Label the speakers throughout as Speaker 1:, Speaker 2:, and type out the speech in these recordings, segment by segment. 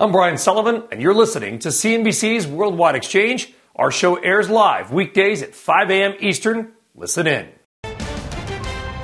Speaker 1: I'm Brian Sullivan, and you're listening to CNBC's Worldwide Exchange. Our show airs live weekdays at 5 a.m. Eastern. Listen in.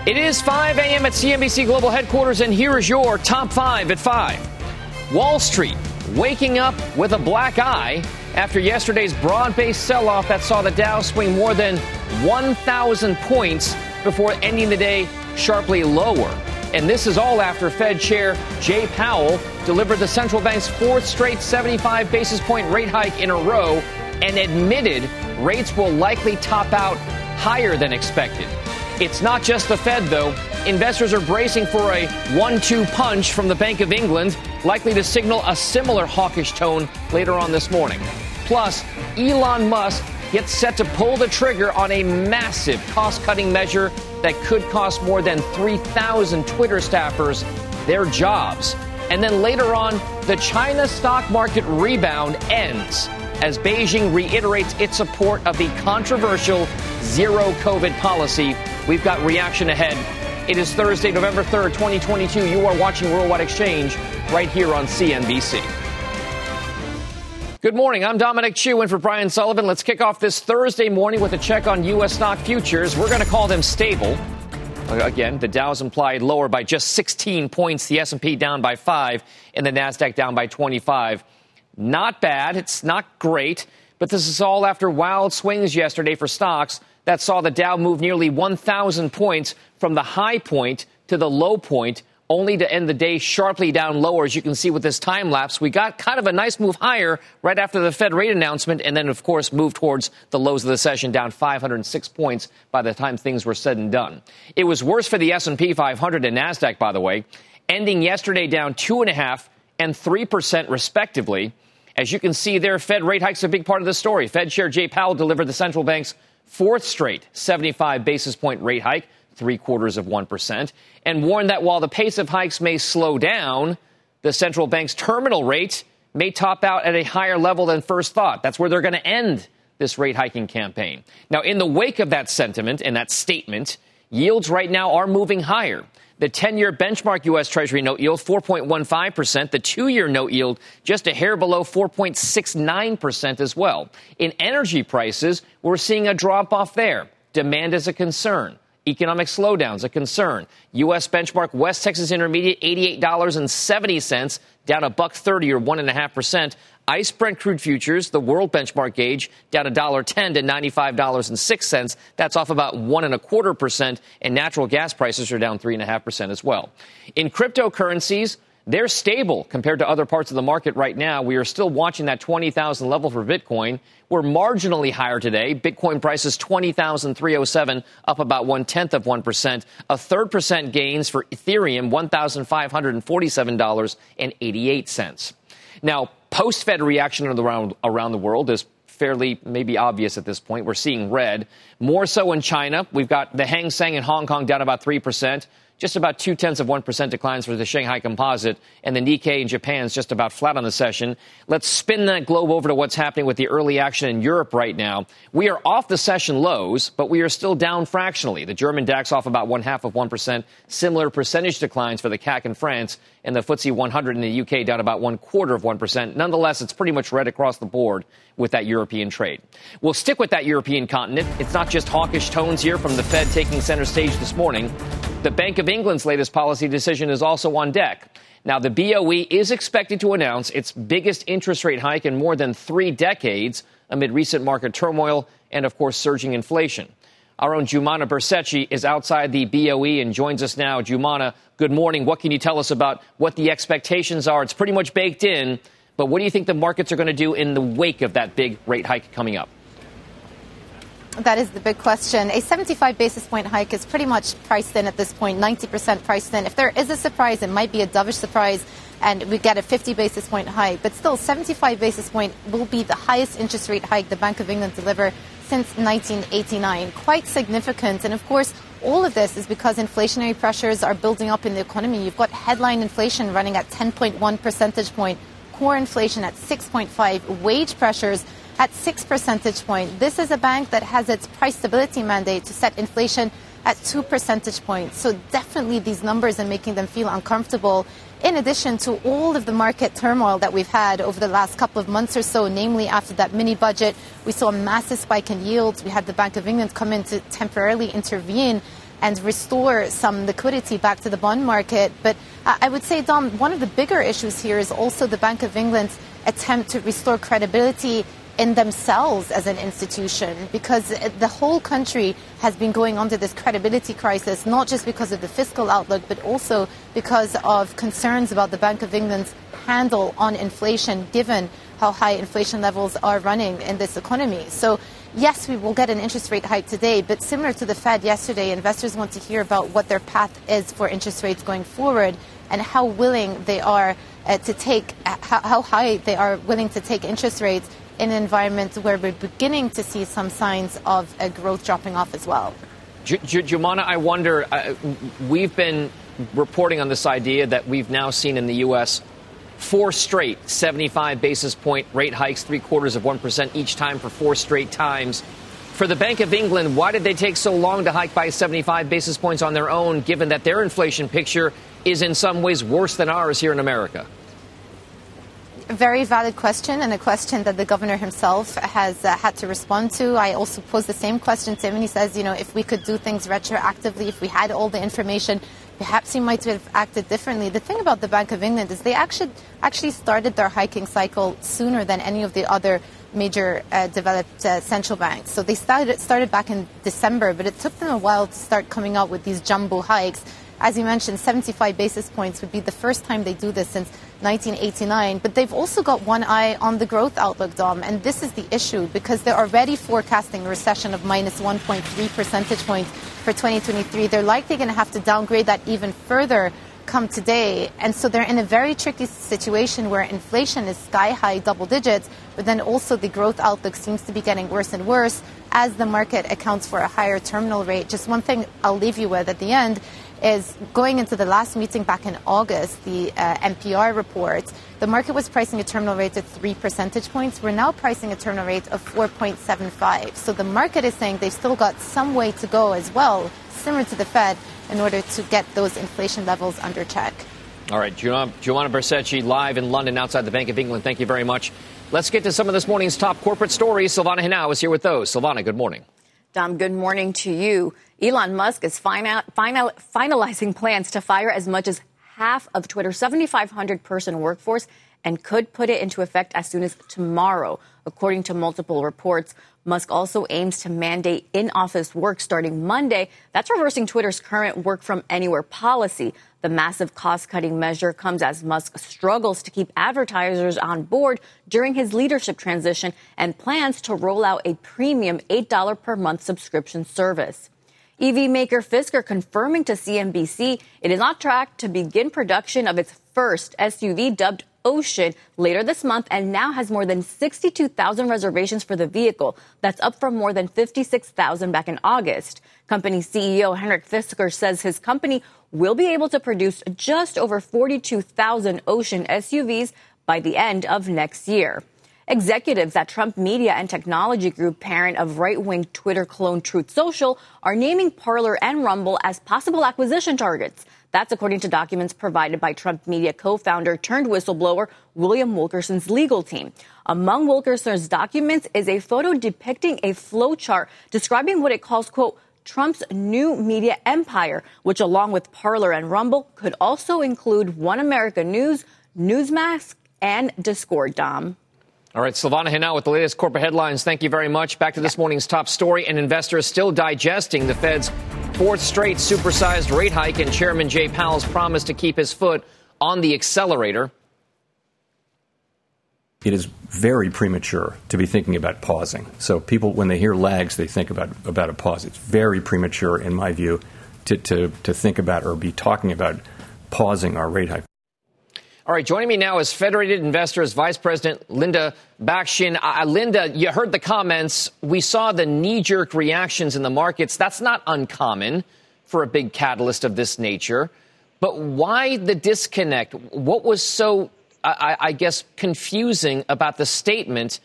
Speaker 2: It is 5 a.m. at CNBC Global Headquarters, and here is your top five at 5. Wall Street waking up with a black eye after yesterday's broad based sell off that saw the Dow swing more than 1,000 points before ending the day sharply lower. And this is all after Fed Chair Jay Powell delivered the central bank's fourth straight 75 basis point rate hike in a row and admitted rates will likely top out higher than expected. It's not just the Fed, though. Investors are bracing for a one two punch from the Bank of England, likely to signal a similar hawkish tone later on this morning. Plus, Elon Musk gets set to pull the trigger on a massive cost cutting measure that could cost more than 3,000 Twitter staffers their jobs. And then later on, the China stock market rebound ends as Beijing reiterates its support of the controversial zero COVID policy. We've got reaction ahead. It is Thursday, November 3rd, 2022. You are watching Worldwide Exchange right here on CNBC. Good morning. I'm Dominic Chu in for Brian Sullivan. Let's kick off this Thursday morning with a check on U.S. stock futures. We're going to call them stable. Uh, again, the Dow's implied lower by just 16 points, the S&P down by 5 and the Nasdaq down by 25. Not bad, it's not great, but this is all after wild swings yesterday for stocks that saw the Dow move nearly 1,000 points from the high point to the low point only to end the day sharply down lower, as you can see with this time lapse. We got kind of a nice move higher right after the Fed rate announcement, and then, of course, moved towards the lows of the session, down 506 points by the time things were said and done. It was worse for the S&P 500 and Nasdaq, by the way, ending yesterday down two and a half and three percent respectively. As you can see there, Fed rate hikes a big part of the story. Fed Chair Jay Powell delivered the central bank's fourth straight 75 basis point rate hike three quarters of 1%, and warned that while the pace of hikes may slow down, the central bank's terminal rate may top out at a higher level than first thought. That's where they're going to end this rate hiking campaign. Now, in the wake of that sentiment and that statement, yields right now are moving higher. The 10 year benchmark U.S. Treasury note yield, 4.15%. The two year note yield, just a hair below 4.69% as well. In energy prices, we're seeing a drop off there. Demand is a concern. Economic slowdowns, a concern. U.S. benchmark West Texas Intermediate, $88.70, down a buck 30 or 1.5%. ICE Brent crude futures, the world benchmark gauge, down $1.10 to $95.06. That's off about one and natural gas prices are down three and a half percent as well. In cryptocurrencies, they're stable compared to other parts of the market right now. We are still watching that 20,000 level for Bitcoin. We're marginally higher today. Bitcoin price is 20,307, up about one tenth of 1%. A third percent gains for Ethereum, $1,547.88. Now, post Fed reaction around, around the world is fairly maybe obvious at this point. We're seeing red. More so in China. We've got the Hang Seng in Hong Kong down about 3% just about two tenths of 1% declines for the Shanghai Composite, and the Nikkei in Japan is just about flat on the session. Let's spin that globe over to what's happening with the early action in Europe right now. We are off the session lows, but we are still down fractionally. The German DAX off about one half of 1%, similar percentage declines for the CAC in France, and the FTSE 100 in the UK down about one quarter of 1%. Nonetheless, it's pretty much red across the board with that European trade. We'll stick with that European continent. It's not just hawkish tones here from the Fed taking center stage this morning. The Bank of England's latest policy decision is also on deck. Now, the BOE is expected to announce its biggest interest rate hike in more than three decades amid recent market turmoil and, of course, surging inflation. Our own Joumanna Bercetche is outside the BOE and joins us now. Jumana, good morning. What can you tell us about what the expectations are? It's pretty much baked in, but what do you think the markets are going to do in the wake of that big rate hike coming up?
Speaker 3: That is the big question. A 75 basis point hike is pretty much priced in at this point, 90% priced in. If there is a surprise, it might be a dovish surprise and we get a 50 basis point hike. But still, 75 basis point will be the highest interest rate hike the Bank of England deliver since 1989. Quite significant. And of course, all of this is because inflationary pressures are building up in the economy. You've got headline inflation running at 10.1 percentage point, core inflation at 6.5, wage pressures at 6 percentage point. This is a bank that has its price stability mandate to set inflation at 2 percentage points. So definitely these numbers are making them feel uncomfortable. In addition to all of the market turmoil that we've had over the last couple of months or so, namely after that mini budget, we saw a massive spike in yields. We had the Bank of England come in to temporarily intervene and restore some liquidity back to the bond market. But I would say, Dom, one of the bigger issues here is also the Bank of England's attempt to restore credibility in themselves as an institution because the whole country has been going under this credibility crisis, not just because of the fiscal outlook, but also because of concerns about the Bank of England's handle on inflation, given how high inflation levels are running in this economy. So, yes, we will get an interest rate hike today, but similar to the Fed yesterday, investors want to hear about what their path is for interest rates going forward and how willing they are uh, to take, how, how high they are willing to take interest rates in an environment where we're beginning to see some signs of a growth dropping off as well.
Speaker 2: J- J- Joumanna, I wonder, uh, we've been reporting on this idea that we've now seen in the U.S. four straight 75 basis point rate hikes, three quarters of 1% each time for four straight times. For the Bank of England, why did they take so long to hike by 75 basis points on their own, given that their inflation picture is in some ways worse than ours here in America?
Speaker 3: Very valid question and a question that the governor himself has uh, had to respond to. I also posed the same question to him, and he says, you know, if we could do things retroactively, if we had all the information, perhaps he might have acted differently. The thing about the Bank of England is they actually actually started their hiking cycle sooner than any of the other major uh, developed uh, central banks. So they started started back in December, but it took them a while to start coming out with these jumbo hikes. As you mentioned, 75 basis points would be the first time they do this since 1989. But they've also got one eye on the growth outlook, Dom. And this is the issue because they're already forecasting a recession of minus 1.3 percentage points for 2023. They're likely going to have to downgrade that even further come today. And so they're in a very tricky situation where inflation is sky high double digits, but then also the growth outlook seems to be getting worse and worse as the market accounts for a higher terminal rate. Just one thing I'll leave you with at the end is going into the last meeting back in August, the uh, MPR report, the market was pricing a terminal rate at three percentage points. We're now pricing a terminal rate of 4.75. So the market is saying they've still got some way to go as well, similar to the Fed, in order to get those inflation levels under check.
Speaker 2: All right, Joumanna Bercetche live in London outside the Bank of England. Thank you very much. Let's get to some of this morning's top corporate stories. Silvana Henao is here with those. Silvana, good morning.
Speaker 4: Dom, good morning to you. Elon Musk is final, final, finalizing plans to fire as much as half of Twitter's 7,500 person workforce and could put it into effect as soon as tomorrow. According to multiple reports, Musk also aims to mandate in office work starting Monday. That's reversing Twitter's current work from anywhere policy. The massive cost cutting measure comes as Musk struggles to keep advertisers on board during his leadership transition and plans to roll out a premium $8 per month subscription service. EV maker Fisker confirming to CNBC it is on track to begin production of its first SUV dubbed Ocean later this month and now has more than 62,000 reservations for the vehicle. That's up from more than 56,000 back in August. Company CEO Henrik Fisker says his company will be able to produce just over 42,000 Ocean SUVs by the end of next year. Executives at Trump Media and Technology Group, parent of right wing Twitter clone Truth Social, are naming Parler and Rumble as possible acquisition targets. That's according to documents provided by Trump Media co founder turned whistleblower William Wilkerson's legal team. Among Wilkerson's documents is a photo depicting a flowchart describing what it calls, quote, Trump's new media empire, which along with Parler and Rumble could also include One America News, Newsmax, and Discord, Dom.
Speaker 2: All right, Silvana Henao with the latest corporate headlines. Thank you very much. Back to this morning's top story. And investors still digesting the Fed's fourth straight supersized rate hike and Chairman Jay Powell's promise to keep his foot on the accelerator.
Speaker 5: it is very premature to be thinking about pausing. So people, when they hear lags, they think about, about a pause. It's very premature, in my view, to, to, to think about or be talking about pausing our rate hike.
Speaker 2: All right, joining me now is Federated Investors Vice President Linda Bakhshian. Uh, Linda, you heard the comments. We saw the knee jerk reactions in the markets. That's not uncommon for a big catalyst of this nature. But why the disconnect? What was so, I, I guess, confusing about the statement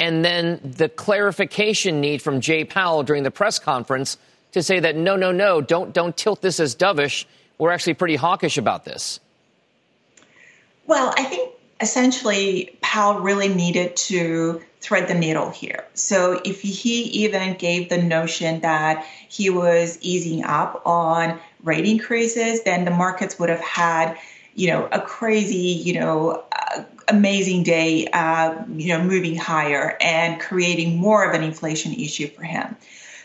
Speaker 2: and then the clarification need from Jay Powell during the press conference to say that no, no, no, don't, don't tilt this as dovish. We're actually pretty hawkish about this.
Speaker 6: Well, I think essentially Powell really needed to thread the needle here. So if he even gave the notion that he was easing up on rate increases, then the markets would have had, you know, a crazy, you know, uh, amazing day, uh, you know, moving higher and creating more of an inflation issue for him.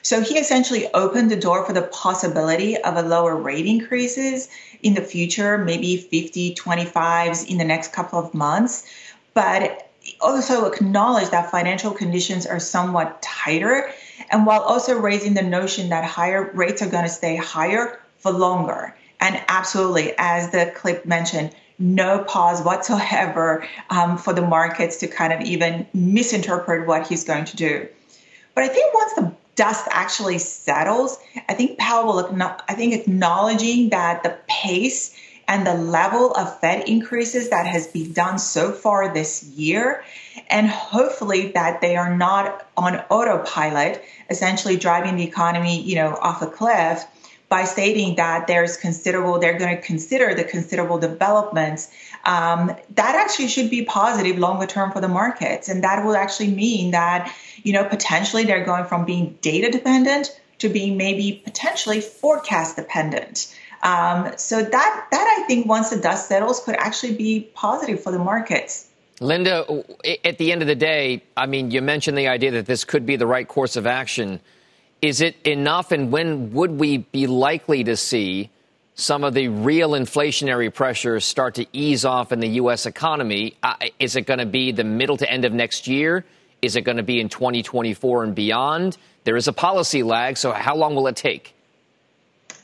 Speaker 6: So he essentially opened the door for the possibility of a lower rate increases in the future, maybe 50, 25s in the next couple of months. But also acknowledge that financial conditions are somewhat tighter. And while also raising the notion that higher rates are going to stay higher for longer. And absolutely, as the clip mentioned, no pause whatsoever um, for the markets to kind of even misinterpret what he's going to do. But I think once the dust actually settles, I think Powell will, I think acknowledging that the pace and the level of Fed increases that has been done so far this year, and hopefully that they are not on autopilot, essentially driving the economy, you know, off a cliff by stating that there's considerable, they're going to consider the considerable developments. Um, that actually should be positive longer term for the markets. And that will actually mean that, you know, potentially they're going from being data dependent to being maybe potentially forecast dependent. Um, so that, that I think once the dust settles could actually be positive for the markets.
Speaker 2: Linda, at the end of the day, I mean, you mentioned the idea that this could be the right course of action. Is it enough, and when would we be likely to see some of the real inflationary pressures start to ease off in the U.S. economy? Uh, is it going to be the middle to end of next year? Is it going to be in 2024 and beyond? There is a policy lag, so how long will it take?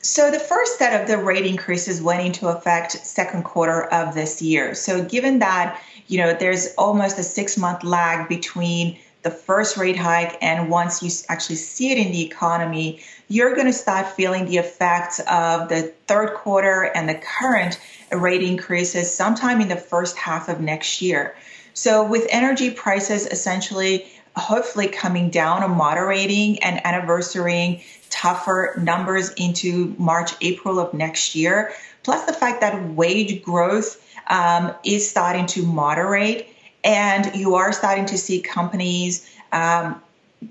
Speaker 6: So the first set of the rate increases went into effect second quarter of this year. So given that, you know, there's almost a 6-month lag between the first rate hike and once you actually see it in the economy, you're going to start feeling the effects of the third quarter and the current rate increases sometime in the first half of next year. So, with energy prices essentially hopefully coming down or moderating and anniversarying tougher numbers into March, April of next year, plus the fact that wage growth um, is starting to moderate and you are starting to see companies um,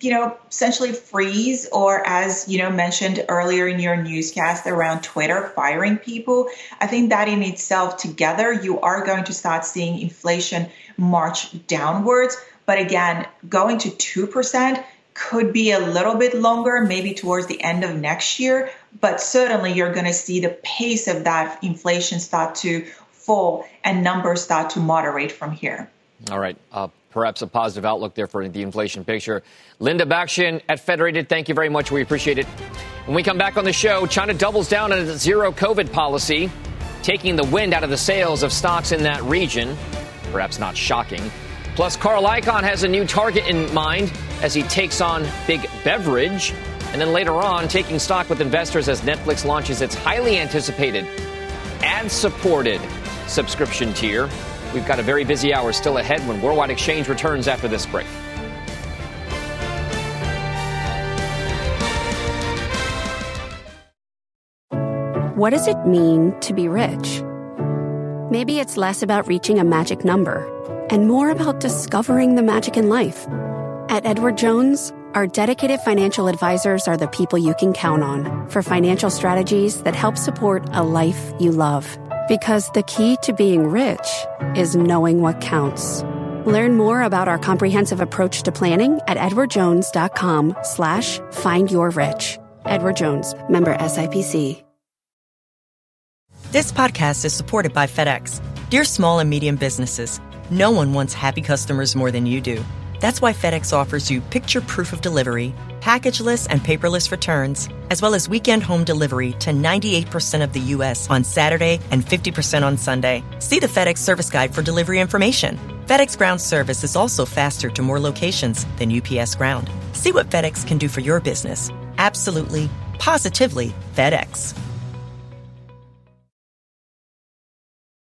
Speaker 6: you know essentially freeze or as you know mentioned earlier in your newscast around twitter firing people i think that in itself together you are going to start seeing inflation march downwards. But again going to 2% could be a little bit longer maybe towards the end of next year but certainly you're going to see the pace of that inflation start to fall and numbers start to moderate from here
Speaker 2: all right. Uh, perhaps a positive outlook there for the inflation picture. Linda Bakhshian at Federated, thank you very much. We appreciate it. When we come back on the show, China doubles down on its zero COVID policy, taking the wind out of the sails of stocks in that region. Perhaps not shocking. Plus, Carl Icahn has a new target in mind as he takes on big beverage. And then later on, taking stock with investors as Netflix launches its highly anticipated ad supported subscription tier. We've got a very busy hour still ahead when Worldwide Exchange returns after this break.
Speaker 7: What does it mean to be rich? Maybe it's less about reaching a magic number and more about discovering the magic in life. At Edward Jones, our dedicated financial advisors are the people you can count on for financial strategies that help support a life you love. Because the key to being rich is knowing what counts. Learn more about our comprehensive approach to planning at edwardjones.com slash find your rich. Edward Jones, member SIPC.
Speaker 8: This podcast is supported by FedEx. Dear small and medium businesses, No one wants happy customers more than you do. That's why FedEx offers you picture proof of delivery, packageless and paperless returns, as well as weekend home delivery to 98% of the U.S. on Saturday and 50% on Sunday. See the FedEx service guide for delivery information. FedEx Ground service is also faster to more locations than UPS Ground. See what FedEx can do for your business. Absolutely, positively FedEx.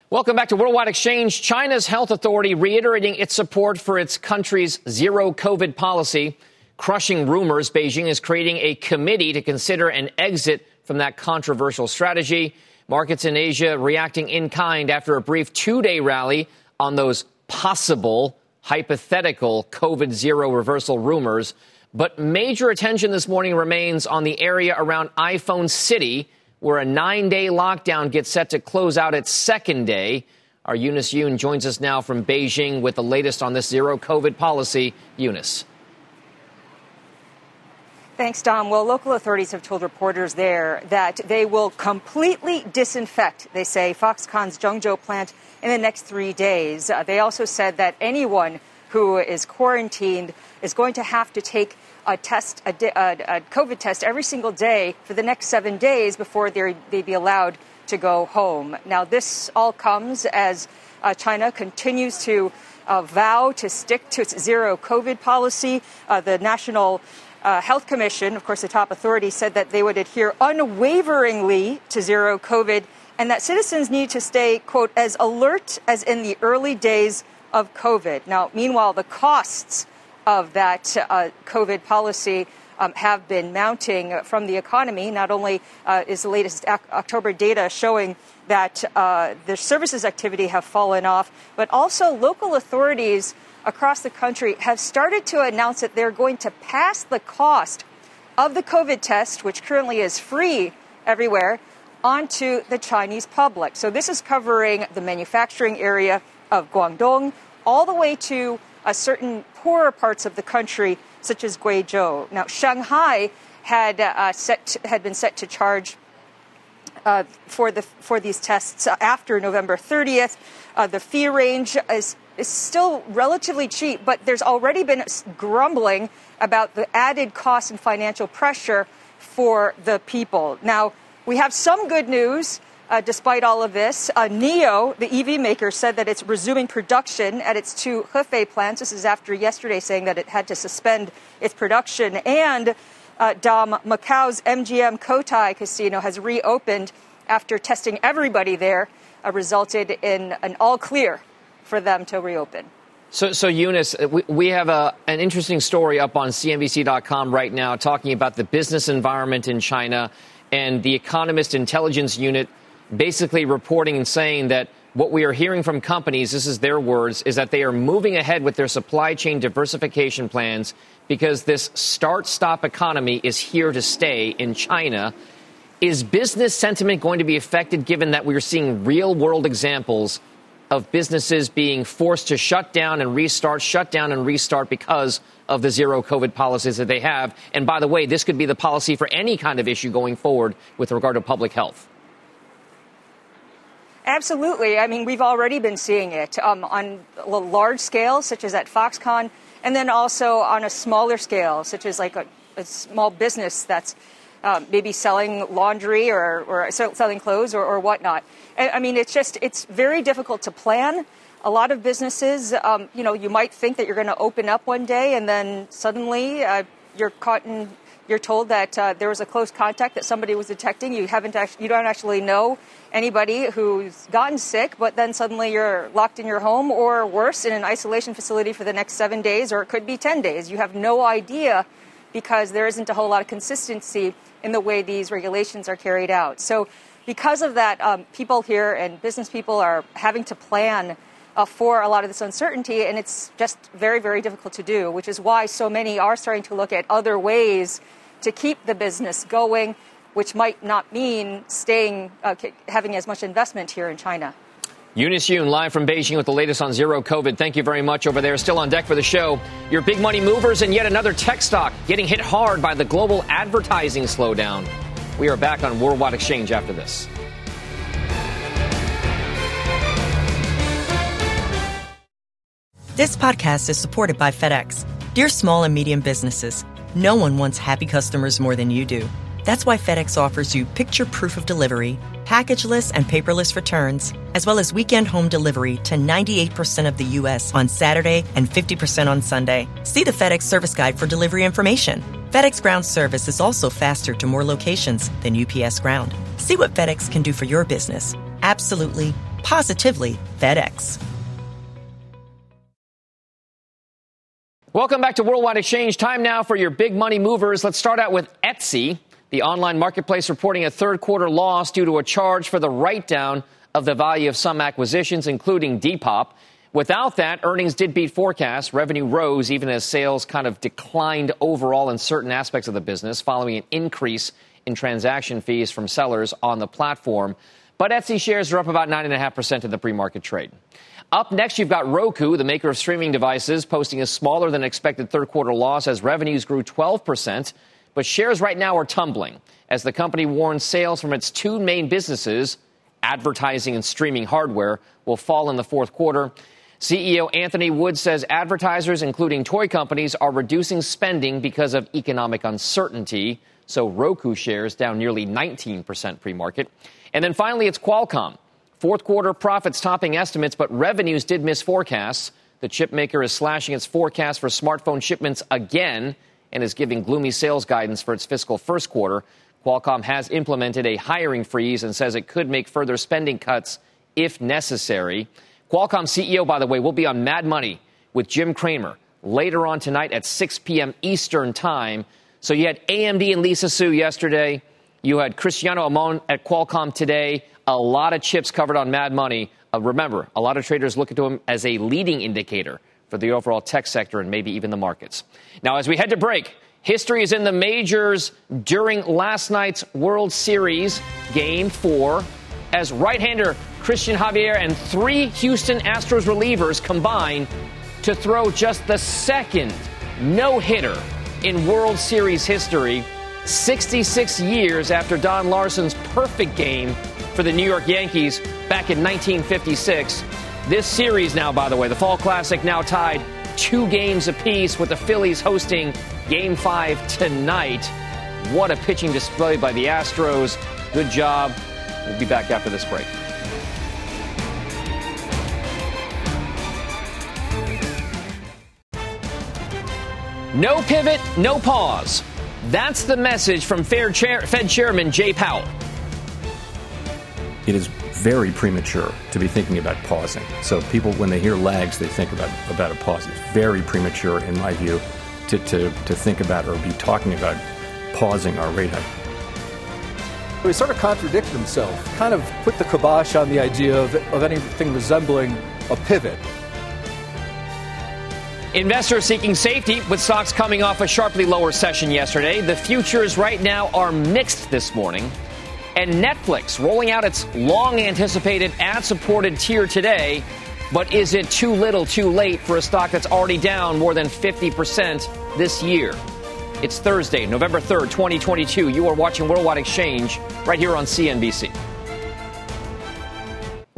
Speaker 2: Welcome back to Worldwide Exchange. China's health authority reiterating its support for its country's zero COVID policy. Crushing rumors, Beijing is creating a committee to consider an exit from that controversial strategy. Markets in Asia reacting in kind after a brief two day rally on those possible hypothetical COVID zero reversal rumors. But major attention this morning remains on the area around iPhone City where a nine day lockdown gets set to close out its second day. Our Eunice Yoon joins us now from Beijing with the latest on this zero COVID policy. Eunice.
Speaker 9: Thanks, Dom. Well, local authorities have told reporters there that they will completely disinfect, they say, Foxconn's Zhengzhou plant in the next three days. Uh, they also said that anyone who is quarantined is going to have to take a test, a, a, a COVID test every single day for the next seven days before they be allowed to go home. Now, this all comes as uh, China continues to uh, vow to stick to its zero COVID policy. Uh, the National uh, Health Commission, of course, the top authority, said that they would adhere unwaveringly to zero COVID and that citizens need to stay, quote, as alert as in the early days of COVID. Now, meanwhile, the costs of that uh, COVID policy um, have been mounting from the economy. Not only uh, is the latest ac- October data showing that uh, the services activity have fallen off, but also local authorities across the country have started to announce that they're going to pass the cost of the COVID test, which currently is free everywhere, onto the Chinese public. So this is covering the manufacturing area of Guangdong all the way to a certain poorer parts of the country, such as Guizhou. Now, Shanghai had uh, set had been set to charge uh, for the for these tests after November 30th. Uh, the fee range is is still relatively cheap, but there's already been grumbling about the added cost and financial pressure for the people. Now, we have some good news. Uh, despite all of this, uh, NIO, the EV maker, said that it's resuming production at its two Hefei plants. This is after yesterday saying that it had to suspend its production. And uh, Dom, Macau's MGM Cotai casino has reopened after testing everybody there, uh, resulted in an all clear for them to reopen.
Speaker 2: So, so Eunice, we, we have a, an interesting story up on CNBC.com right now talking about the business environment in China and the Economist Intelligence Unit basically reporting and saying that what we are hearing from companies, this is their words, is that they are moving ahead with their supply chain diversification plans because this start stop economy is here to stay in China. Is business sentiment going to be affected given that we're seeing real world examples of businesses being forced to shut down and restart, shut down and restart because of the zero COVID policies that they have? And by the way, this could be the policy for any kind of issue going forward with regard to public health.
Speaker 9: Absolutely. I mean, we've already been seeing it um, on a large scale, such as at Foxconn, and then also on a smaller scale, such as like a, a small business that's um, maybe selling laundry or, or selling clothes or, or whatnot. I mean, it's just, it's very difficult to plan. A lot of businesses, um, you know, you might think that you're going to open up one day and then suddenly uh, you're caught in you're told that uh, there was a close contact that somebody was detecting. You haven't actually, you don't actually know anybody who's gotten sick, but then suddenly you're locked in your home or worse in an isolation facility for the next seven days, or it could be 10 days. You have no idea because there isn't a whole lot of consistency in the way these regulations are carried out. So, because of that, um, people here and business people are having to plan uh, for a lot of this uncertainty, and it's just very, very difficult to do, which is why so many are starting to look at other ways to keep the business going, which might not mean staying, uh, having as much investment here in China.
Speaker 2: Eunice Yoon, live from Beijing with the latest on zero COVID. Thank you very much over there. Still on deck for the show. Your big money movers and yet another tech stock getting hit hard by the global advertising slowdown. We are back on Worldwide Exchange after this.
Speaker 8: This podcast is supported by FedEx. Dear small and medium businesses, no one wants happy customers more than you do. That's why FedEx offers you picture proof of delivery, packageless and paperless returns, as well as weekend home delivery to 98% of the U.S. on Saturday and 50% on Sunday. See the FedEx service guide for delivery information. FedEx Ground service is also faster to more locations than UPS Ground. See what FedEx can do for your business. Absolutely, positively FedEx.
Speaker 2: Welcome back to Worldwide Exchange. Time now for your big money movers. Let's start out with Etsy, the online marketplace reporting a third quarter loss due to a charge for the write down of the value of some acquisitions, including Depop. Without that, earnings did beat forecasts. Revenue rose even as sales kind of declined overall in certain aspects of the business following an increase in transaction fees from sellers on the platform. But Etsy shares are up about 9.5% in the pre market trade. Up next, you've got Roku, the maker of streaming devices, posting a smaller than expected third quarter loss as revenues grew 12%. But shares right now are tumbling as the company warns sales from its two main businesses, advertising and streaming hardware, will fall in the fourth quarter. CEO Anthony Wood says advertisers, including toy companies, are reducing spending because of economic uncertainty. So Roku shares down nearly 19% pre market. And then finally, it's Qualcomm. Fourth quarter profits topping estimates, but revenues did miss forecasts. The chipmaker is slashing its forecast for smartphone shipments again and is giving gloomy sales guidance for its fiscal first quarter. Qualcomm has implemented a hiring freeze and says it could make further spending cuts if necessary. Qualcomm CEO, by the way, will be on Mad Money with Jim Cramer later on tonight at 6 p.m. Eastern Time. So you had AMD and Lisa Su yesterday. You had Cristiano Amon at Qualcomm today a lot of chips covered on Mad Money. Uh, remember, a lot of traders look at him as a leading indicator for the overall tech sector and maybe even the markets. Now, as we head to break, history is in the majors during last night's World Series Game 4 as right-hander Cristian Javier and three Houston Astros relievers combine to throw just the second no-hitter in World Series history 66 years after Don Larsen's perfect game for the New York Yankees back in 1956. This series now, by the way, the Fall Classic now tied two games apiece with the Phillies hosting Game 5 tonight. What a pitching display by the Astros. Good job. We'll be back after this break. No pivot, no pause. That's the message from Fed Chairman Jay Powell
Speaker 5: it is very premature to be thinking about pausing. So people, when they hear lags, they think about, about a pause. It's very premature, in my view, to, to, to think about or be talking about pausing our rate hike.
Speaker 10: He sort of contradicted himself, kind of put the kibosh on the idea of, of anything resembling a pivot.
Speaker 2: Investors seeking safety with stocks coming off a sharply lower session yesterday. The futures right now are mixed this morning. And Netflix rolling out its long anticipated ad supported tier today. But is it too little, too late for a stock that's already down more than 50% this year? It's Thursday, November 3rd, 2022. You are watching Worldwide Exchange right here on CNBC.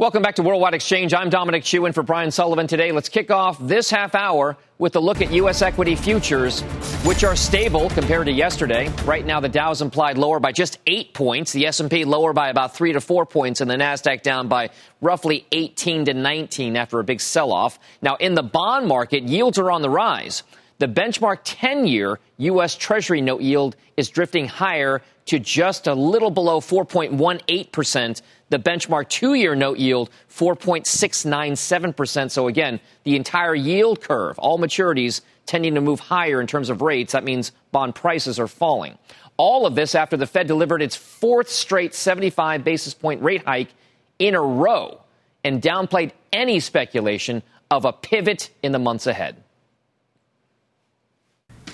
Speaker 2: Welcome back to Worldwide Exchange. I'm Dominic Chu in for Brian Sullivan today. Let's kick off this half hour with a look at U.S. equity futures, which are stable compared to yesterday. Right now, the Dow's implied lower by just eight points, the S&P lower by about three to four points, and the Nasdaq down by roughly 18 to 19 after a big sell-off. Now, in the bond market, yields are on the rise. The benchmark 10-year U.S. Treasury note yield is drifting higher to just a little below 4.18 percent the benchmark two year note yield, 4.697%. So again, the entire yield curve, all maturities tending to move higher in terms of rates. That means bond prices are falling. All of this after the Fed delivered its fourth straight 75 basis point rate hike in a row and downplayed any speculation of a pivot in the months ahead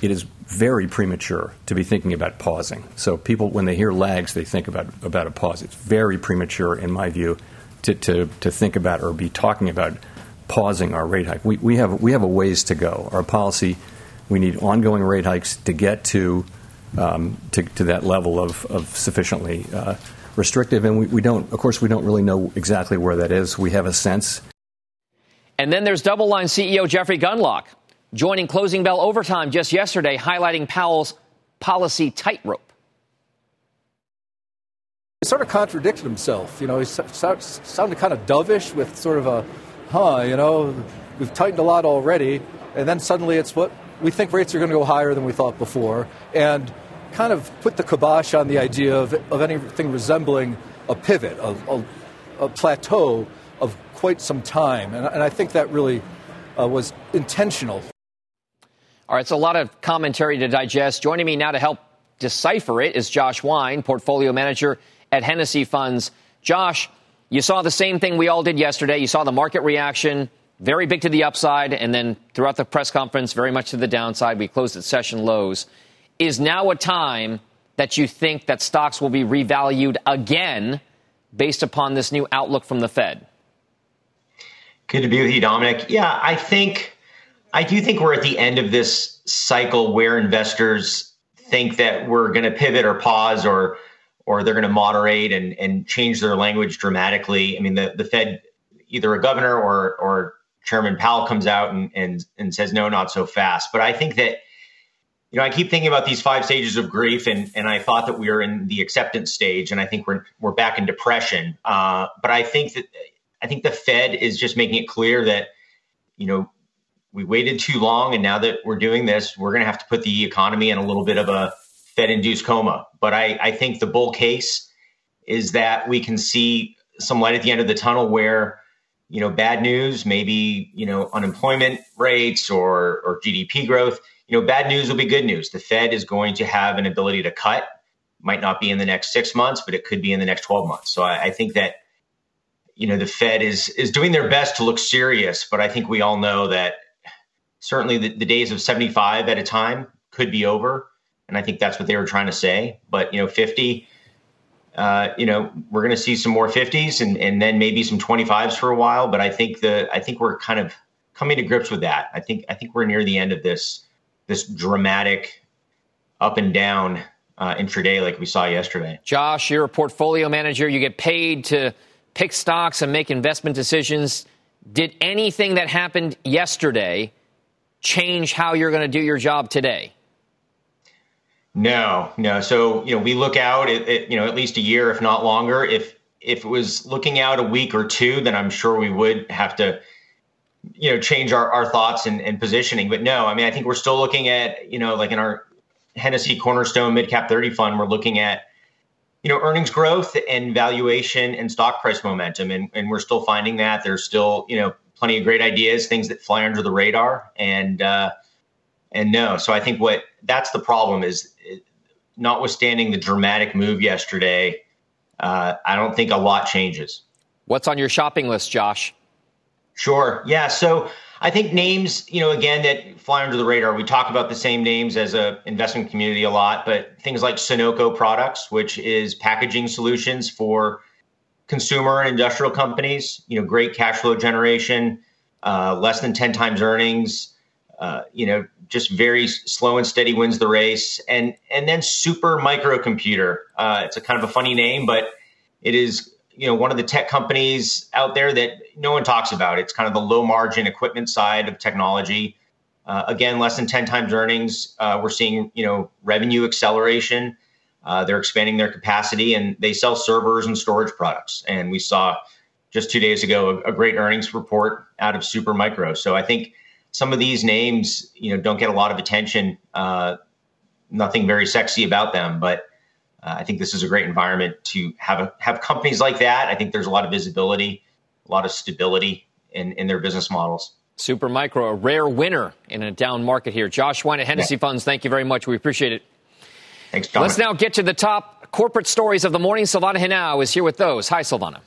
Speaker 5: it is very premature to be thinking about pausing. So people, when they hear lags, they think about, about a pause. It's very premature, in my view, to, to, to think about or be talking about pausing our rate hike. We, we, have, we have a ways to go. Our policy, we need ongoing rate hikes to get to, um, to, to, that level of, of sufficiently uh, restrictive. And we, we don't, of course, we don't really know exactly where that is. We have a sense
Speaker 2: And then there's DoubleLine CEO Jeffrey Gundlach joining Closing Bell Overtime just yesterday, highlighting Powell's policy tightrope.
Speaker 10: He sort of contradicted himself. You know, he sounded kind of dovish with sort of a, huh, you know, we've tightened a lot already. And then suddenly it's what we think rates are going to go higher than we thought before. And kind of put the kibosh on the idea of, of anything resembling a pivot, a, a, a plateau of quite some time. And, and I think that really uh, was intentional.
Speaker 2: All right, it's a lot of commentary to digest. Joining me now to help decipher it is Josh Wein, portfolio manager at Hennessy Funds. Josh, you saw the same thing we all did yesterday. You saw the market reaction, very big to the upside, and then throughout the press conference, very much to the downside. We closed at session lows. Is now a time that you think that stocks will be revalued again based upon this new outlook from the Fed?
Speaker 11: Good to be with you, Dominic. Yeah, I think I do think we're at the end of this cycle where investors think that we're going to pivot or pause or or they're going to moderate and, and change their language dramatically. I mean, the, the Fed, either a governor or or Chairman Powell comes out and, and and says no, not so fast. But I think that you know, I keep thinking about these five stages of grief, and and I thought that we were in the acceptance stage, and I think we're we're back in depression. Uh, but I think that I think the Fed is just making it clear that you know we waited too long, and now that we're doing this, we're going to have to put the economy in a little bit of a Fed-induced coma. But I, I think the bull case is that we can see some light at the end of the tunnel where you know bad news, maybe you know unemployment rates or or GDP growth. You know, bad news will be good news. The Fed is going to have an ability to cut. Might not be in the next six months, but it could be in the next twelve months. So I, I think that you know the Fed is is doing their best to look serious, but I think we all know that certainly the, the days of 75 at a time could be over, and I think that's what they were trying to say. But you know, 50, uh, you know, we're going to see some more 50s and and then maybe some 25s for a while. But I think the I think we're kind of coming to grips with that. I think I think we're near the end of this this dramatic up and down uh, intraday like we saw yesterday.
Speaker 2: Josh, you're a portfolio manager. You get paid to pick stocks and make investment decisions. Did anything that happened yesterday change how you're going to do your job today?
Speaker 11: No, no. So you know, we look out at, at, you know at least a year, if not longer. If if it was looking out a week or two, then I'm sure we would have to you know change our, our thoughts and, and positioning. But no, I mean, I think we're still looking at you know like in our Hennessy Cornerstone Mid Cap 30 Fund, we're looking at you know earnings growth and valuation and stock price momentum and, and we're still finding that there's still you know plenty of great ideas things that fly under the radar and uh, and no. So i think what that's the problem is notwithstanding the dramatic move yesterday uh, i don't think a lot changes.
Speaker 2: What's on your shopping list josh?
Speaker 11: Sure. Yeah so I think names, you know, again that fly under the radar. We talk about the same names as a investment community a lot, but things like Sonoco Products, which is packaging solutions for consumer and industrial companies. You know, great cash flow generation, uh, less than ten times earnings. Uh, you know, just very slow and steady wins the race, and and then Super Microcomputer. Uh, it's a kind of a funny name, but it is you know one of the tech companies out there that no one talks about. It's kind of the low margin equipment side of technology. Uh, again, less than 10 times earnings. Uh, we're seeing you know revenue acceleration. Uh, they're expanding their capacity and they sell servers and storage products. And we saw just two days ago a, a great earnings report out of Supermicro. So I think some of these names you know don't get a lot of attention. Uh, nothing very sexy about them, but uh, I think this is a great environment to have a, have companies like that. I think there's a lot of visibility, a lot of stability in, in their business models.
Speaker 2: Super Micro, a rare winner in a down market here. Josh Wein at Hennessy yeah. Funds, thank you very much. We appreciate it.
Speaker 11: Thanks, John.
Speaker 2: Let's now get to the top corporate stories of the morning. Silvana Henao is here with those. Hi, Silvana.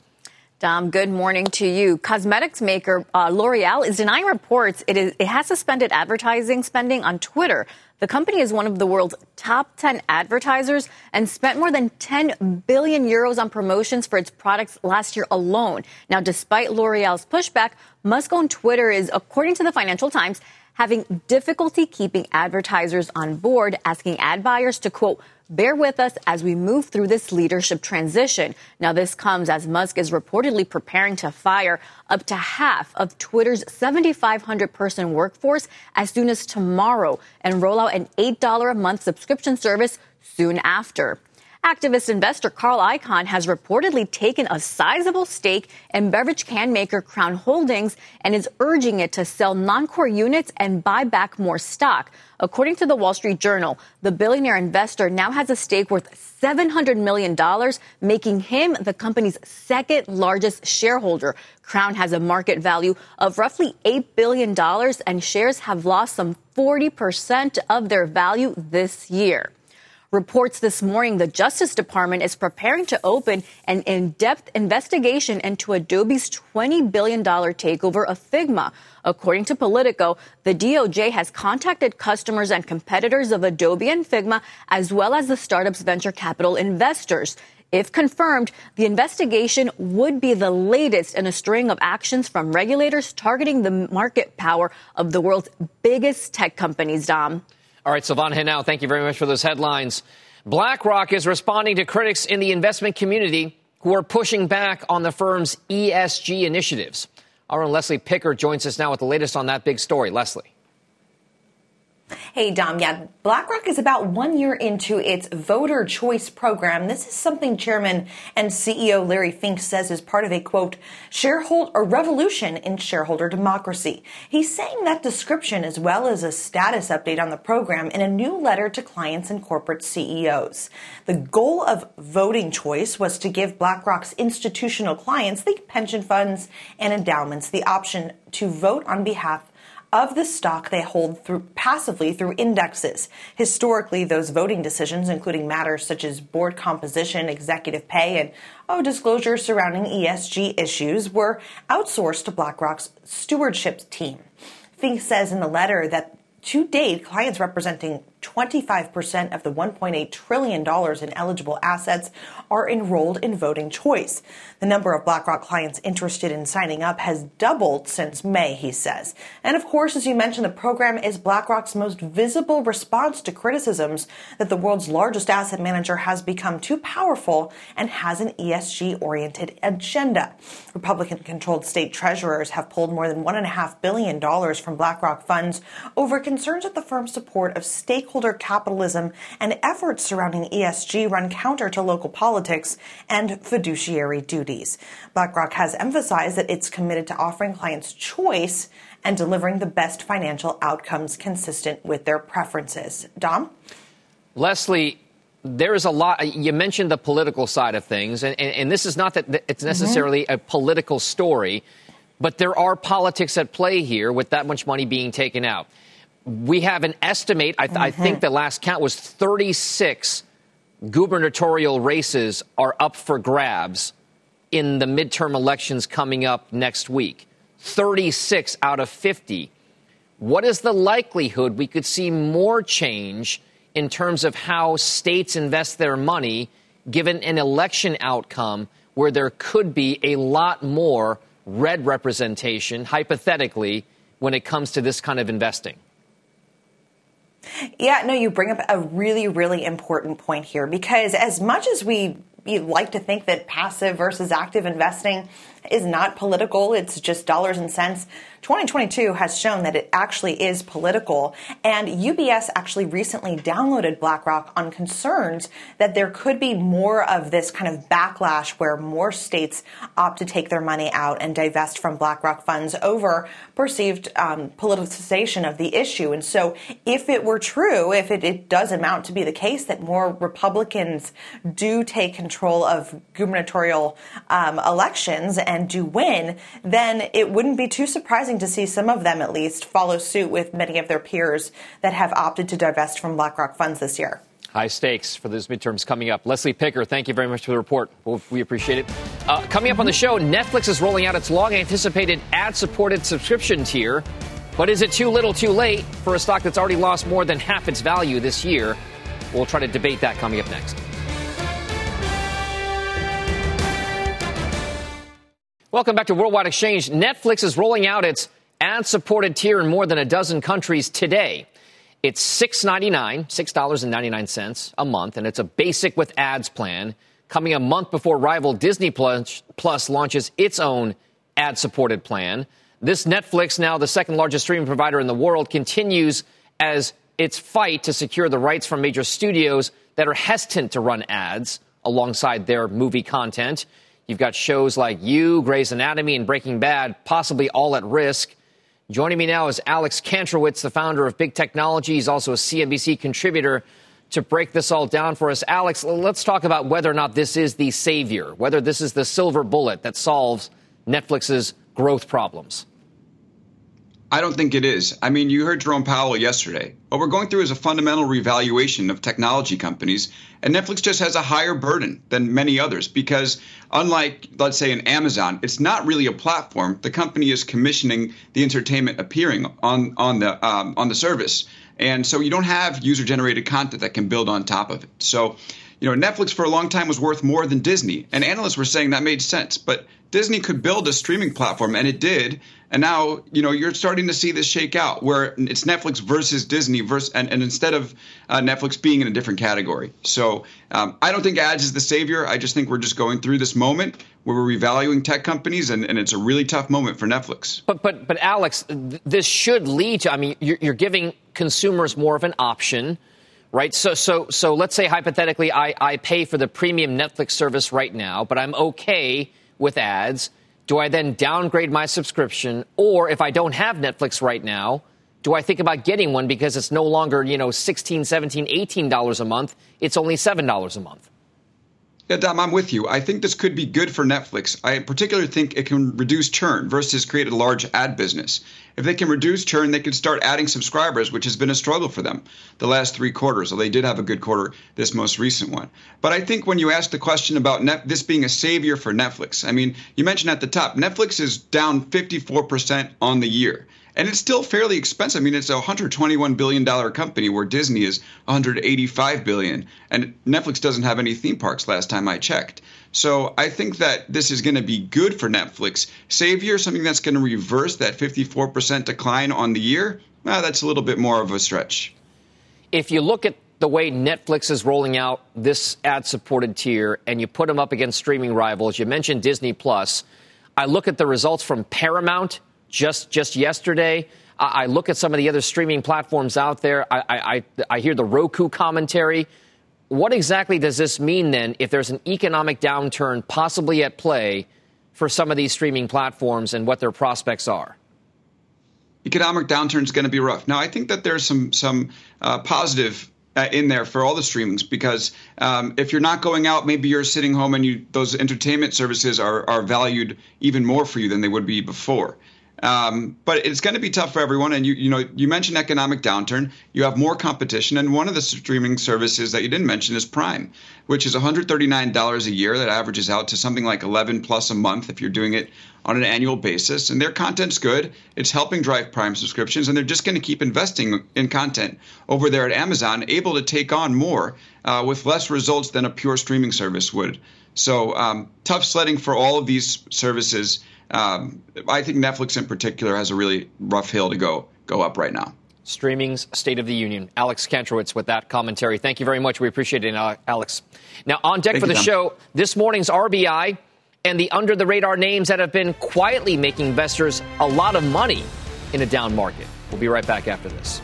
Speaker 4: Dom, good morning to you. Cosmetics maker uh, L'Oreal is denying reports it, is, it has suspended advertising spending on Twitter the company is one of the world's top 10 advertisers and spent more than 10 billion euros on promotions for its products last year alone. Now, despite L'Oreal's pushback, Musk on Twitter is, according to the Financial Times, having difficulty keeping advertisers on board, asking ad buyers to quote, bear with us as we move through this leadership transition. Now, this comes as Musk is reportedly preparing to fire up to half of Twitter's 7,500 person workforce as soon as tomorrow and roll out an $8 a month subscription service soon after. Activist investor Carl Icahn has reportedly taken a sizable stake in beverage can maker Crown Holdings and is urging it to sell non-core units and buy back more stock. According to the Wall Street Journal, the billionaire investor now has a stake worth $700 million, making him the company's second largest shareholder. Crown has a market value of roughly $8 billion and shares have lost some 40% of their value this year reports this morning the Justice Department is preparing to open an in depth investigation into Adobe's $20 billion takeover of Figma. According to Politico, the DOJ has contacted customers and competitors of Adobe and Figma, as well as the startup's venture capital investors. If confirmed, the investigation would be the latest in a string of actions from regulators targeting the market power of the world's biggest tech companies, Dom.
Speaker 2: All right, Silvana Henao, thank you very much for those headlines. BlackRock is responding to critics in the investment community who are pushing back on the firm's ESG initiatives. Our own Leslie Picker joins us now with the latest on that big story. Leslie.
Speaker 12: Hey, Dom. Yeah, BlackRock is about one year into its voter choice program. This is something Chairman and CEO Larry Fink says is part of a quote, shareholder a revolution in shareholder democracy. He's saying that description as well as a status update on the program in a new letter to clients and corporate CEOs. The goal of voting choice was to give BlackRock's institutional clients, the pension funds and endowments, the option to vote on behalf of the stock they hold through passively through indexes. Historically, those voting decisions, including matters such as board composition, executive pay, and oh, disclosures surrounding ESG issues, were outsourced to BlackRock's stewardship team. Fink says in the letter that to date, clients representing 25% of the $1.8 trillion in eligible assets are enrolled in voting choice. The number of BlackRock clients interested in signing up has doubled since May, he says. And of course, as you mentioned, the program is BlackRock's most visible response to criticisms that the world's largest asset manager has become too powerful and has an ESG oriented agenda. Republican controlled state treasurers have pulled more than $1.5 billion from BlackRock funds over concerns at the firm's support of stakeholders stakeholder capitalism and efforts surrounding ESG run counter to local politics and fiduciary duties. BlackRock has emphasized that it's committed to offering clients choice and delivering the best financial outcomes consistent with their preferences. Dom?
Speaker 2: Leslie, there is a lot. You mentioned the political side of things, and, and, and this is not that it's mm-hmm. necessarily mm-hmm. a political story, but there are politics at play here with that much money being taken out we have an estimate. I, th- mm-hmm. I, think the last count was 36 gubernatorial races are up for grabs in the midterm elections coming up next week. 36 out of 50. What is the likelihood we could see more change in terms of how states invest their money given an election outcome where there could be a lot more red representation, hypothetically, when it comes to this kind of investing?
Speaker 12: Yeah, no, you bring up a really, really important point here because as much as we like to think that passive versus active investing is not political, it's just dollars and cents. 2022 has shown that it actually is political. And UBS actually recently downloaded BlackRock on concerns that there could be more of this kind of backlash where more states opt to take their money out and divest from BlackRock funds over perceived um, politicization of the issue. And so, if it were true, if it, it does amount to be the case that more Republicans do take control of gubernatorial um, elections and do win, then it wouldn't be too surprising to see some of them, at least, follow suit with many of their peers that have opted to divest from BlackRock funds this year.
Speaker 2: High stakes for those midterms coming up. Leslie Picker, thank you very much for the report. we appreciate it. Uh, coming up on the show, Netflix is rolling out its long anticipated ad supported subscription tier. But is it too little too late for a stock that's already lost more than half its value this year? We'll try to debate that coming up next. Welcome back to Worldwide Exchange. Netflix is rolling out its ad supported tier in more than a dozen countries today. It's $6.99, $6.99 a month, and it's a basic with ads plan coming a month before rival Disney Plus, Plus launches its own ad supported plan. This Netflix, now the second largest streaming provider in the world, continues as its fight to secure the rights from major studios that are hesitant to run ads alongside their movie content. You've got shows like You, Grey's Anatomy, and Breaking Bad, possibly all at risk. Joining me now is Alex Kantrowitz, the founder of Big Technology. He's also a CNBC contributor to break this all down for us. Alex, let's talk about whether or not this is the savior, whether this is the silver bullet that solves Netflix's growth problems.
Speaker 13: I don't think it is. I mean, you heard Jerome Powell yesterday. What we're going through is a fundamental revaluation of technology companies, and Netflix just has a higher burden than many others because, unlike, let's say, an Amazon, it's not really a platform. The company is commissioning the entertainment appearing on on the um, on the service, and so you don't have user-generated content that can build on top of it. So you know, Netflix for a long time was worth more than Disney, and analysts were saying that made sense. But Disney could build a streaming platform, and it did. And now, you know, you're starting to see this shake out where it's Netflix versus Disney, versus, and, and instead of uh, Netflix being in a different category. So um, I don't think ads is the savior. I just think we're just going through this moment where we're revaluing tech companies, and, and it's a really tough moment for Netflix.
Speaker 2: But but but Alex, this should lead to. I mean, you're, you're giving consumers more of an option right? So, so, so let's say hypothetically, I, I pay for the premium Netflix service right now, but I'm okay with ads. Do I then downgrade my subscription? Or if I don't have Netflix right now, do I think about getting one because it's no longer, you know, 16, 17, 18 dollars a month? It's only $7 a month.
Speaker 13: Yeah, Dom, I'm with you. I think this could be good for Netflix. I particularly think it can reduce churn versus create a large ad business. If they can reduce churn, they can start adding subscribers, which has been a struggle for them the last three quarters. So they did have a good quarter this most recent one. But I think when you ask the question about net, this being a savior for Netflix, I mean, you mentioned at the top, Netflix is down 54% on the year and it's still fairly expensive. I mean, it's a 121 billion dollar company where Disney is 185 billion, and Netflix doesn't have any theme parks. Last time I checked, so I think that this is going to be good for Netflix. Savior, something that's going to reverse that 54% decline on the year. Well, that's a little bit more of a stretch.
Speaker 2: If you look at the way Netflix is rolling out this ad-supported tier, and you put them up against streaming rivals, you mentioned Disney Plus. I look at the results from Paramount just just yesterday. I, I look at some of the other streaming platforms out there. I, I, I hear the Roku commentary. What exactly does this mean then if there's an economic downturn possibly at play for some of these streaming platforms and what their prospects are?
Speaker 13: Economic downturn is going to be rough. Now, I think that there's some some uh, positive uh, in there for all the streamings because um, if you're not going out, maybe you're sitting home and you those entertainment services are are valued even more for you than they would be before. Um, but it's going to be tough for everyone. And you, you know, you mentioned economic downturn. You have more competition, and one of the streaming services that you didn't mention is Prime, which is $139 a year. That averages out to something like 11 plus a month if you're doing it on an annual basis. And their content's good. It's helping drive Prime subscriptions, and they're just going to keep investing in content over there at Amazon, able to take on more uh, with less results than a pure streaming service would. So um, tough sledding for all of these services um, I think Netflix in particular has a really rough hill to go go up right now.
Speaker 2: Streaming's State of the Union. Alex Kantrowitz with that commentary. Thank you very much. We appreciate it, Alex. Now, on deck Thank for the show, this morning's RBI and the under the radar names that have been quietly making investors a lot of money in a down market. We'll be right back after this.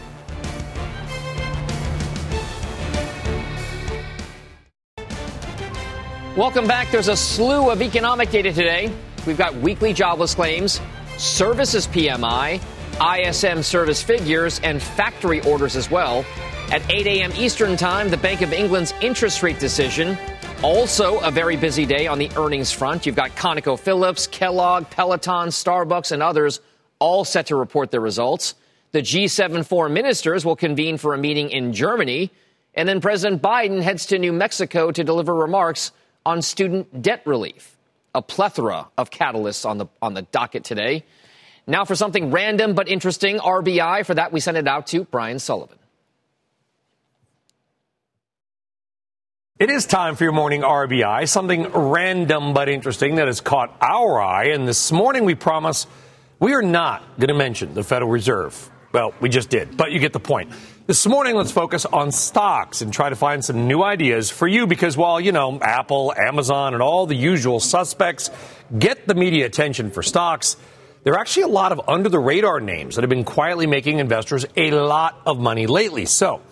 Speaker 2: Welcome back. There's a slew of economic data today. We've got weekly jobless claims, services PMI, ISM service figures, and factory orders as well. At 8 a.m. Eastern Time, the Bank of England's interest rate decision. Also, a very busy day on the earnings front. You've got ConocoPhillips, Kellogg, Peloton, Starbucks, and others all set to report their results. The G7 foreign ministers will convene for a meeting in Germany. And then President Biden heads to New Mexico to deliver remarks on student debt relief a plethora of catalysts on the on the docket today. Now for something random but interesting, RBI. For that, we send it out to Brian Sullivan.
Speaker 1: It is time for your morning RBI, something random but interesting that has caught our eye. And this morning we promise We are not going to mention the Federal Reserve. Well, we just did, but you get the point. This morning, let's focus on stocks and try to find some new ideas for you because while, you know, Apple, Amazon, and all the usual suspects get the media attention for stocks, there are actually a lot of under the radar names that have been quietly making investors a lot of money lately. So,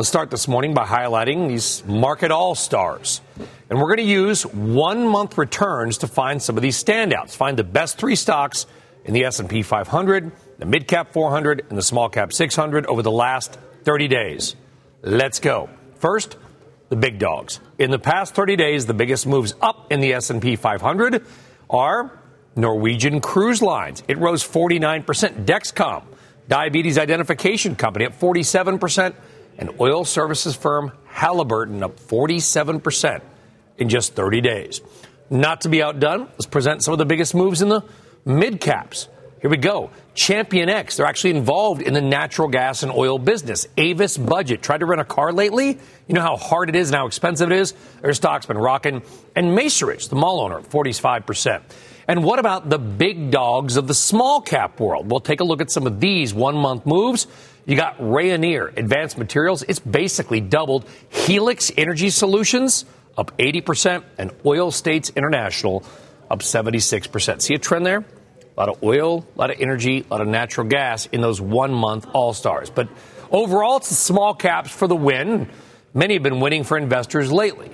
Speaker 1: Let's start this morning by highlighting these market all stars. And we're going to use one month returns to find some of these standouts. Find the best three stocks in the S&P 500, the mid cap 400, and the small cap 600 over the last 30 days. Let's go. First, the big dogs. In the past 30 days, the biggest moves up in the S&P 500 are Norwegian Cruise Lines. It rose 49%. Dexcom, diabetes identification company, at 47% and oil services firm Halliburton up 47% in just 30 days. Not to be outdone, let's present some of the biggest moves in the mid caps. Here we go. Champion X, they're actually involved in the natural gas and oil business. Avis Budget, tried to rent a car lately? You know how hard it is and how expensive it is? Their stock's been rocking. And Macerich, the mall owner, 45%. And what about the big dogs of the small cap world? We'll take a look at some of these one month moves. You got Rayonier Advanced Materials. It's basically doubled. Helix Energy Solutions up 80%, and Oil States International up 76%. See a trend there? A lot of oil, a lot of energy, a lot of natural gas in those one month all stars. But overall, it's the small caps for the win. Many have been winning for investors lately.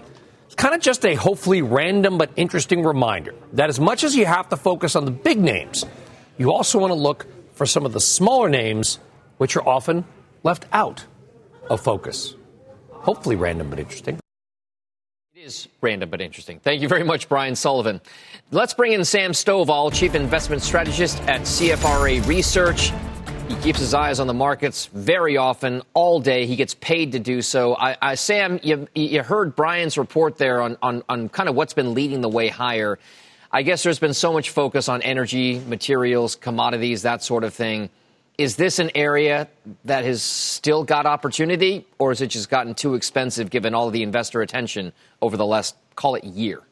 Speaker 1: It's kind of just a hopefully random but interesting reminder that as much as you have to focus on the big names, you also want to look for some of the smaller names which are often left out of focus. Hopefully, random but interesting.
Speaker 2: Is random but interesting. Thank you very much, Brian Sullivan. Let's bring in Sam Stovall, Chief Investment Strategist at CFRA Research. He keeps his eyes on the markets very often, all day. He gets paid to do so. I, I, Sam, you, you heard Brian's report there on, on, on kind of what's been leading the way higher. I guess there's been so much focus on energy, materials, commodities, that sort of thing. Is this an area that has still got opportunity, or has it just gotten too expensive given all the investor attention over the last, call it, year?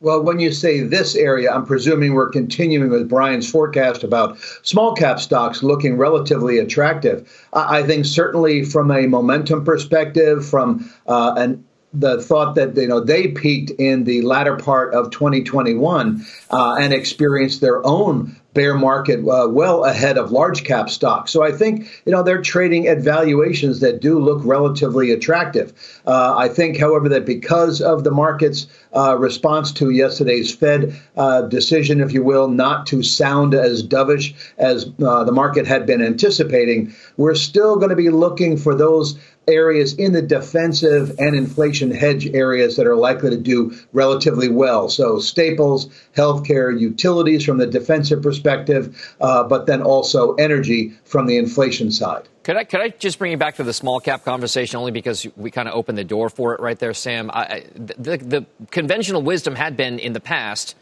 Speaker 14: Well, when you say this area, I'm presuming we're continuing with Brian's forecast about small cap stocks looking relatively attractive. I think certainly from a momentum perspective, from uh, an the thought that you know they peaked in the latter part of 2021 uh, and experienced their own bear market uh, well ahead of large cap stocks. So I think you know they're trading at valuations that do look relatively attractive. Uh, I think, however, that because of the market's uh, response to yesterday's Fed uh, decision, if you will, not to sound as dovish as uh, the market had been anticipating, we're still going to be looking for those areas in the defensive and inflation hedge areas that are likely to do relatively well. So staples, healthcare, utilities from the defensive perspective, uh, but then also energy from the inflation side.
Speaker 2: Could I, could I just bring you back to the small cap conversation only because we kind of opened the door for it right there, Sam? I, the, the conventional wisdom had been in the past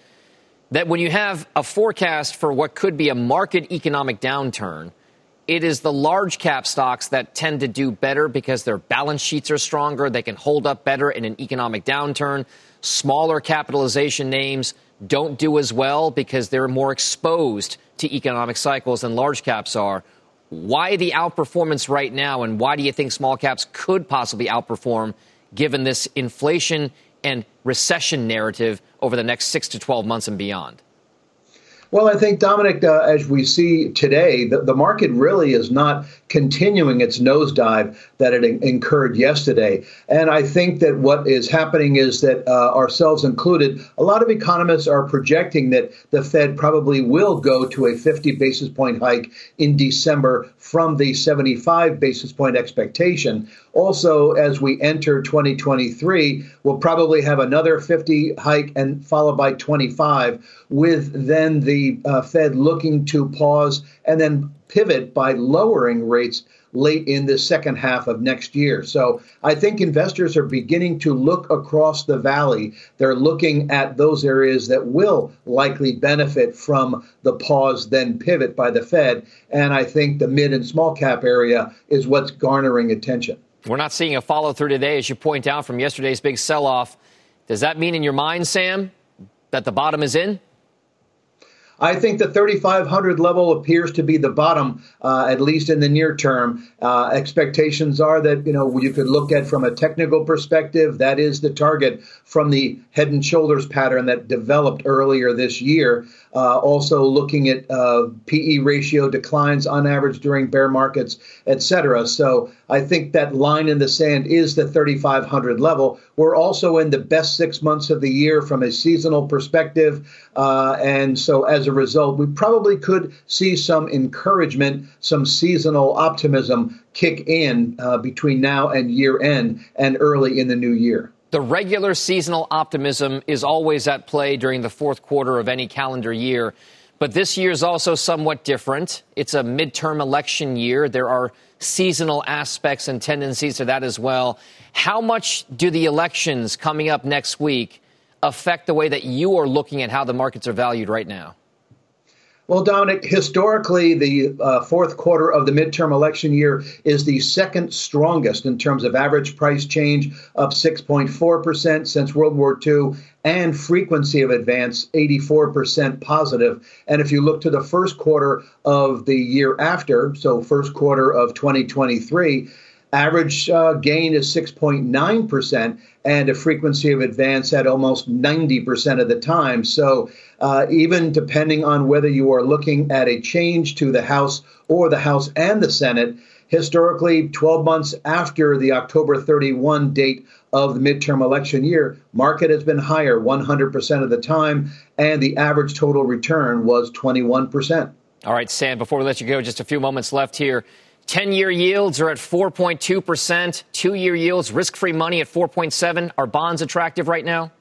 Speaker 2: that when you have a forecast for what could be a market economic downturn – it is the large cap stocks that tend to do better because their balance sheets are stronger. They can hold up better in an economic downturn. Smaller capitalization names don't do as well because they're more exposed to economic cycles than large caps are. Why the outperformance right now, and why do you think small caps could possibly outperform given this inflation and recession narrative over the next six to 12 months and beyond?
Speaker 14: Well, I think, Dominic, uh, as we see today, the, the, market really is not continuing its nosedive that it in- incurred yesterday. And I think that what is happening is that, uh, ourselves included, a lot of economists are projecting that the Fed probably will go to a 50 basis point hike in December from the 75 basis point expectation. Also, as we enter 2023, we'll probably have another 50 hike and followed by 25, with then the uh, Fed looking to pause and then pivot by lowering rates late in the second half of next year. So I think investors are beginning to look across the valley. They're looking at those areas that will likely benefit from the pause, then pivot by the Fed. And I think the mid and small cap area is what's garnering attention.
Speaker 2: We're not seeing a follow through today, as you point out from yesterday's big sell off. Does that mean in your mind, Sam, that the bottom is in?
Speaker 14: I think the 3,500 level appears to be the bottom, uh, at least in the near term. Uh, expectations are that you know you could look at from a technical perspective. That is the target from the head and shoulders pattern that developed earlier this year. Uh, also looking at uh, PE ratio declines on average during bear markets, et cetera. So I think that line in the sand is the 3,500 level. We're also in the best six months of the year from a seasonal perspective. Uh, and so as a result, we probably could see some encouragement, some seasonal optimism kick in uh, between now and year end and early in the new year.
Speaker 2: The regular seasonal optimism is always at play during the fourth quarter of any calendar year. But this year is also somewhat different. It's a midterm election year. There are seasonal aspects and tendencies to that as well. How much do the elections coming up next week affect the way that you are looking at how the markets are valued right now?
Speaker 14: Well, Dominic, historically, the uh, fourth quarter of the midterm election year is the second strongest in terms of average price change, up 6.4% since World War II, and frequency of advance, 84% positive. And if you look to the first quarter of the year after, so first quarter of 2023, Average uh, gain is 6.9%, and a frequency of advance at almost 90% of the time. So, uh, even depending on whether you are looking at a change to the House or the House and the Senate, historically, 12 months after the October 31 date of the midterm election year, market has been higher 100% of the time, and the average total return was 21%.
Speaker 2: All right, Sam, before we let you go, just a few moments left here. 10 year yields are at 4.2%. Two year yields, risk free money at 4.7. Are bonds attractive right now?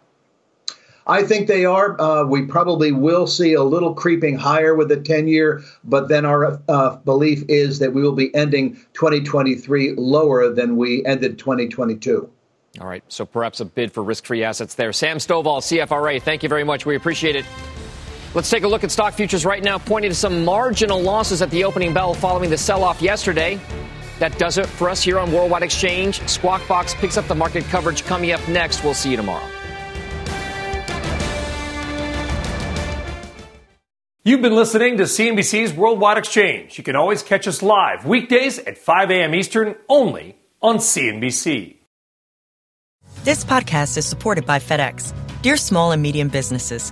Speaker 14: I think they are. Uh, we probably will see a little creeping higher with the 10 year, but then our uh, belief is that we will be ending 2023 lower than we ended 2022.
Speaker 2: All right, so perhaps a bid for risk free assets there. Sam Stovall, CFRA, thank you very much. We appreciate it. Let's take a look at stock futures right now, pointing to some marginal losses at the opening bell following the sell off yesterday. That does it for us here on Worldwide Exchange. Squawk Box picks up the market coverage coming up next. We'll see you tomorrow.
Speaker 1: You've been listening to CNBC's Worldwide Exchange. You can always catch us live weekdays at 5 a.m. Eastern only on CNBC.
Speaker 8: This podcast is supported by FedEx. Dear small and medium businesses,